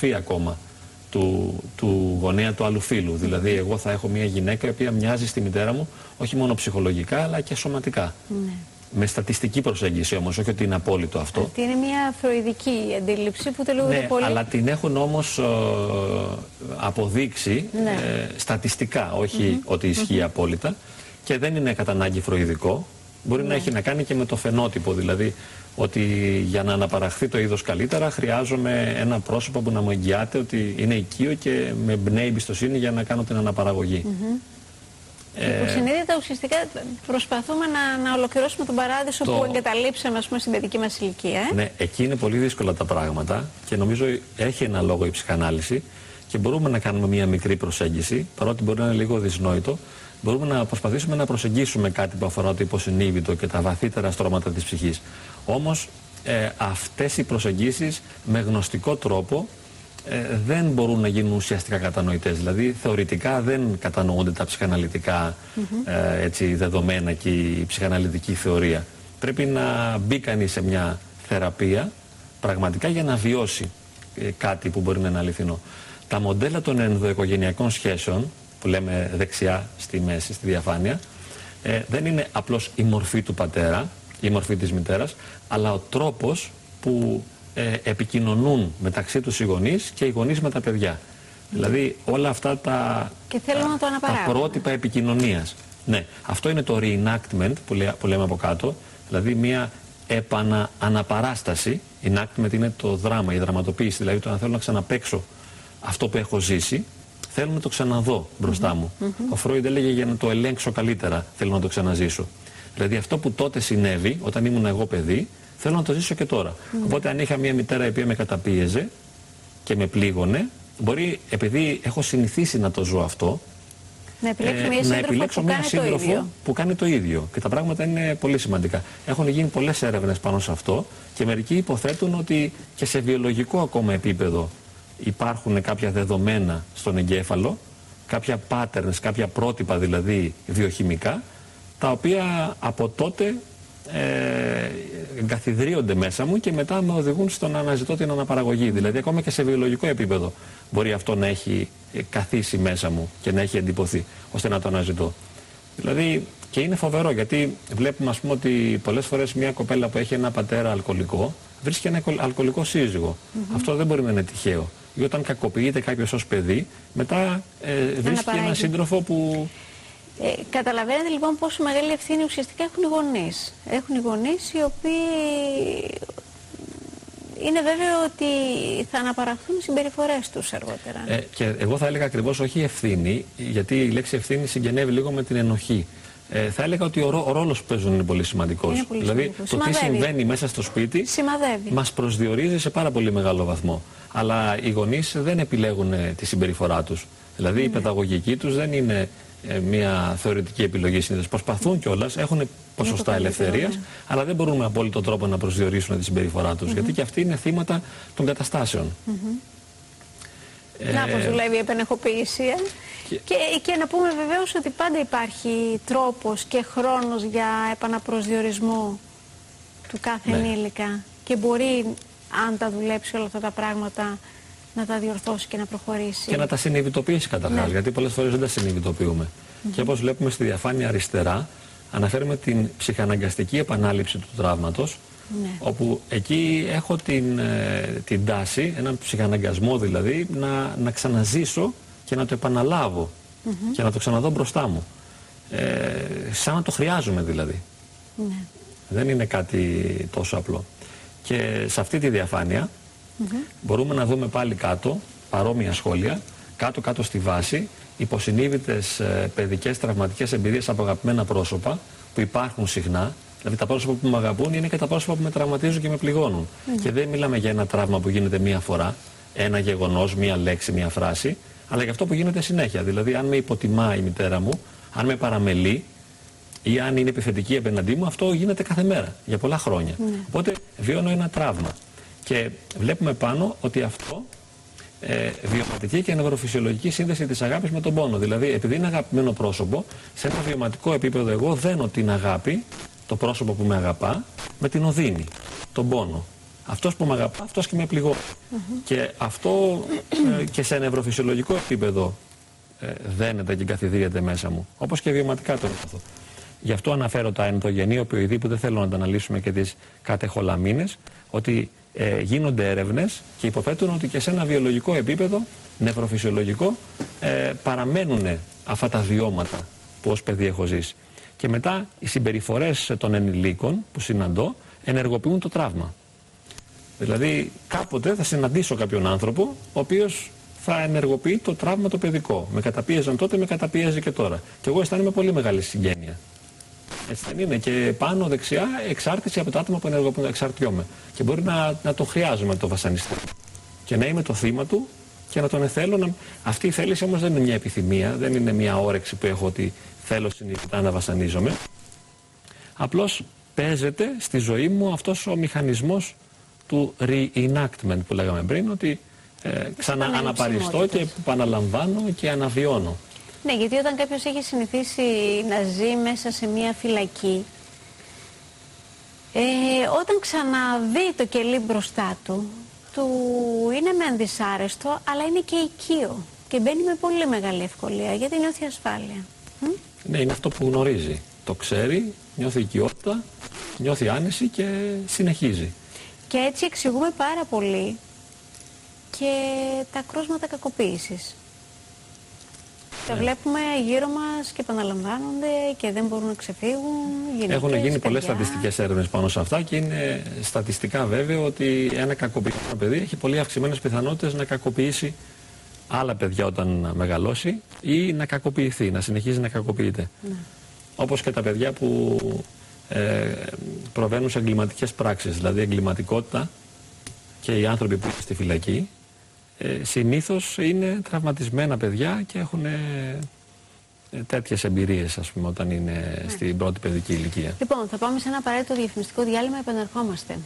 μορφή ακόμα του, του γονέα του άλλου φίλου. Δηλαδή, εγώ θα έχω μια γυναίκα η οποία μοιάζει στη μητέρα μου όχι μόνο ψυχολογικά αλλά και σωματικά. Ναι. Με στατιστική προσέγγιση όμως, όχι ότι είναι απόλυτο αυτό. Αυτή είναι μια φροηδική αντίληψη που τελείω Ναι, πολύ. αλλά την έχουν όμως ε, αποδείξει Ναι. ε, στατιστικά, όχι ότι ισχύει απόλυτα και δεν είναι κατά ανάγκη φροηδικό. Μπορεί Ναι. να έχει να κάνει και με το φαινότυπο, δηλαδή ότι για να αναπαραχθεί το είδος καλύτερα χρειάζομαι ένα πρόσωπο που να μου εγγυάται ότι είναι οικείο και με εμπνέει εμπιστοσύνη για να κάνω την αναπαραγωγή. Ε, Υποσυνείδητα ουσιαστικά προσπαθούμε να, να ολοκληρώσουμε τον παράδεισο Το- που εγκαταλείψαμε ας πούμε, στην παιδική μας ηλικία. Ε; Ναι, εκεί είναι πολύ δύσκολα τα πράγματα και νομίζω έχει ένα λόγο η ψυχανάλυση και μπορούμε να κάνουμε μια μικρή προσέγγιση, παρότι μπορεί να είναι λίγο δυσνόητο, μπορούμε να προσπαθήσουμε να προσεγγίσουμε κάτι που αφορά το υποσυνείδητο και τα βαθύτερα στρώματα της ψυχής. Όμως ε, αυτές οι προσεγγίσεις με γνωστικό τρόπο ε, δεν μπορούν να γίνουν ουσιαστικά κατανοητές. Δηλαδή θεωρητικά δεν κατανοούνται τα ψυχαναλυτικά ε, έτσι, δεδομένα και η ψυχαναλυτική θεωρία. Πρέπει να μπει κανείς σε μια θεραπεία πραγματικά για να βιώσει ε, κάτι που μπορεί να είναι αληθινό. Τα μοντέλα των ενδοοικογενειακών σχέσεων που λέμε δεξιά στη μέση, στη διαφάνεια ε, δεν είναι απλώς η μορφή του πατέρα, η μορφή της μητέρας αλλά ο τρόπος που ε, επικοινωνούν μεταξύ τους οι γονείς και οι γονείς με τα παιδιά. Δηλαδή όλα αυτά τα, Και θέλω να το τα αναπαράγω. πρότυπα επικοινωνίας. Ναι, αυτό είναι το reenactment που, λέ- που λέμε από κάτω, δηλαδή μια επαναπαράσταση. Enactment είναι το δράμα, η δραματοποίηση, δηλαδή το να θέλω να ξαναπαίξω αυτό που έχω ζήσει, θέλω να το ξαναδώ μπροστά μου. Ο Φρόιντ έλεγε για να το ελέγξω καλύτερα, θέλω να το ξαναζήσω. Δηλαδή αυτό που τότε συνέβη, όταν ήμουν εγώ παιδί, θέλω να το ζήσω και τώρα. Οπότε αν είχα μια μητέρα η οποία με καταπίεζε και με πλήγωνε, μπορεί επειδή έχω συνηθίσει να το ζω αυτό, Να επιλέξω ε, μια να σύντροφο επιλέξω που μια κάνει το σύντροφο ίδιο. που κάνει το ίδιο. Και τα πράγματα είναι πολύ σημαντικά. Έχουν γίνει πολλές έρευνες πάνω σε αυτό και μερικοί υποθέτουν ότι και σε βιολογικό ακόμα επίπεδο υπάρχουν κάποια δεδομένα στον εγκέφαλο, κάποια patterns, κάποια πρότυπα δηλαδή βιοχημικά, τα οποία από τότε ε, εγκαθιδρύονται μέσα μου και μετά με οδηγούν στο να αναζητώ την αναπαραγωγή. Δηλαδή ακόμα και σε βιολογικό επίπεδο μπορεί αυτό να έχει ε, καθίσει μέσα μου και να έχει εντυπωθεί ώστε να το αναζητώ. Δηλαδή και είναι φοβερό γιατί βλέπουμε ας πούμε ότι πολλές φορές μια κοπέλα που έχει ένα πατέρα αλκοολικό βρίσκει ένα αλκο- αλκοολικό σύζυγο. Αυτό δεν μπορεί να είναι τυχαίο. Ή όταν κακοποιείται κάποιος ως παιδί μετά ε, βρίσκει Αναπαράγει. έναν σύντροφο που Ε, καταλαβαίνετε λοιπόν πόσο μεγάλη ευθύνη ουσιαστικά έχουν οι γονείς. Έχουν οι γονείς οι οποίοι είναι βέβαιο ότι θα αναπαραχθούν οι συμπεριφορές τους αργότερα. Ε, και εγώ θα έλεγα ακριβώς όχι ευθύνη, γιατί η λέξη ευθύνη συγγενεύει λίγο με την ενοχή. Ε, θα έλεγα ότι ο, ρό- ο ρόλος που παίζουν είναι πολύ σημαντικός. Είναι πολύ Δηλαδή σημαντικός. το τι Σημαδεύει. συμβαίνει μέσα στο σπίτι Σημαδεύει. μας προσδιορίζει σε πάρα πολύ μεγάλο βαθμό. Αλλά οι γονείς δεν επιλέγουν ε, τη συμπεριφορά τους. Δηλαδή η παιδαγωγική τους δεν είναι ε, μια θεωρητική επιλογή συνήθως. Προσπαθούν κιόλας, έχουν ποσοστά καλύτερο, ελευθερίας, ναι. αλλά δεν μπορούν με απόλυτο τρόπο να προσδιορίσουν τη συμπεριφορά τους. Γιατί και αυτοί είναι θύματα των καταστάσεων. Να πώς Ε, δουλεύει η επενεχοποίηση. ε. και- Και, και να πούμε βεβαίως ότι πάντα υπάρχει τρόπος και χρόνος για επαναπροσδιορισμό του κάθε Ναι. ενήλικα και μπορεί αν τα δουλέψει όλα αυτά τα πράγματα να τα διορθώσει και να προχωρήσει. Και να τα συνειδητοποιήσει καταρχάς, Ναι. γιατί πολλές φορές δεν τα συνειδητοποιούμε. Και όπως βλέπουμε στη διαφάνεια αριστερά, αναφέρουμε την ψυχαναγκαστική επανάληψη του τραύματος, Ναι. όπου εκεί έχω την, ε, την τάση, έναν ψυχαναγκασμό δηλαδή, να, να ξαναζήσω και να το επαναλάβω και να το ξαναδώ μπροστά μου. Ε, σαν να το χρειάζομαι δηλαδή. Ναι. Δεν είναι κάτι τόσο απλό. Και σε αυτή τη διαφάνεια μπορούμε να δούμε πάλι κάτω παρόμοια σχόλια, κάτω-κάτω στη βάση, υποσυνείδητες ε, παιδικές τραυματικές εμπειρίες από αγαπημένα πρόσωπα που υπάρχουν συχνά. Δηλαδή τα πρόσωπα που με αγαπούν είναι και τα πρόσωπα που με τραυματίζουν και με πληγώνουν. Και δεν μιλάμε για ένα τραύμα που γίνεται μία φορά, ένα γεγονός, μία λέξη, μία φράση, αλλά για αυτό που γίνεται συνέχεια. Δηλαδή αν με υποτιμά η μητέρα μου, αν με παραμελεί, ή αν είναι επιθετική απέναντί μου, αυτό γίνεται κάθε μέρα, για πολλά χρόνια. Οπότε βιώνω ένα τραύμα. Και βλέπουμε πάνω ότι αυτό ε, βιωματική και νευροφυσιολογική σύνδεση της αγάπης με τον πόνο. Δηλαδή, επειδή είναι αγαπημένο πρόσωπο, σε ένα βιωματικό επίπεδο εγώ δένω την αγάπη, το πρόσωπο που με αγαπά, με την οδύνη, τον πόνο. Αυτός που με αγαπά, αυτός και με πληγώ. Και αυτό ε, και σε νευροφυσιολογικό επίπεδο ε, δένεται και καθιδρύεται μέσα μου. Όπως και βιωματικά το νιώθω. Γι' αυτό αναφέρω τα ενδογενή οπιοειδή που δεν θέλω να τα αναλύσουμε και τις κατεχολαμίνες, ότι ε, γίνονται έρευνες και υποθέτουν ότι και σε ένα βιολογικό επίπεδο, νευροφυσιολογικό, ε, παραμένουν αυτά τα βιώματα που ως παιδί έχω ζήσει. Και μετά οι συμπεριφορές των ενηλίκων που συναντώ ενεργοποιούν το τραύμα. Δηλαδή κάποτε θα συναντήσω κάποιον άνθρωπο ο οποίος θα ενεργοποιεί το τραύμα το παιδικό. Με καταπίεζαν τότε, με καταπίεζε και τώρα. Και εγώ αισθάνομαι πολύ μεγάλη συγγένεια. Έτσι δεν είναι. Και πάνω δεξιά εξάρτηση από το άτομο που ενεργοποιούν, εξαρτιόμαι. Και μπορεί να, να το χρειάζομαι το βασανιστή. Και να είμαι το θύμα του και να τον εθέλω. Να... Αυτή η θέληση όμως δεν είναι μια επιθυμία, δεν είναι μια όρεξη που έχω ότι θέλω συνειδητά να βασανίζομαι. Απλώς παίζεται στη ζωή μου αυτός ο μηχανισμός του reenactment που λέγαμε πριν, ότι ε, ξανααναπαριστώ και επαναλαμβάνω και αναβιώνω. Ναι, γιατί όταν κάποιος έχει συνηθίσει να ζει μέσα σε μια φυλακή, ε, όταν ξαναδεί το κελί μπροστά του, του είναι με αντισάρεστο, αλλά είναι και οικείο. Και μπαίνει με πολύ μεγάλη ευκολία, γιατί νιώθει ασφάλεια. Ναι, είναι αυτό που γνωρίζει. Το ξέρει, νιώθει οικειότητα, νιώθει άνεση και συνεχίζει. Και έτσι εξηγούμε πάρα πολύ και τα κρούσματα κακοποίησης. Τα ναι. βλέπουμε γύρω μας και επαναλαμβάνονται και δεν μπορούν να ξεφύγουν. Γυναίκες, Έχουν γίνει πολλές στατιστικές έρευνες πάνω σε αυτά και είναι στατιστικά βέβαιο ότι ένα κακοποιημένο παιδί έχει πολύ αυξημένες πιθανότητες να κακοποιήσει άλλα παιδιά όταν μεγαλώσει ή να κακοποιηθεί, να συνεχίζει να κακοποιείται. Ναι. Όπως και τα παιδιά που ε, προβαίνουν σε εγκληματικές πράξεις, δηλαδή εγκληματικότητα και οι άνθρωποι που είναι στη φυλακή ε, συνήθως είναι τραυματισμένα παιδιά και έχουν ε, τέτοιες εμπειρίες ας πούμε όταν είναι ναι. στην πρώτη παιδική ηλικία. Λοιπόν, θα πάμε σε ένα απαραίτητο διαφημιστικό διάλειμμα, επαναρχόμαστε.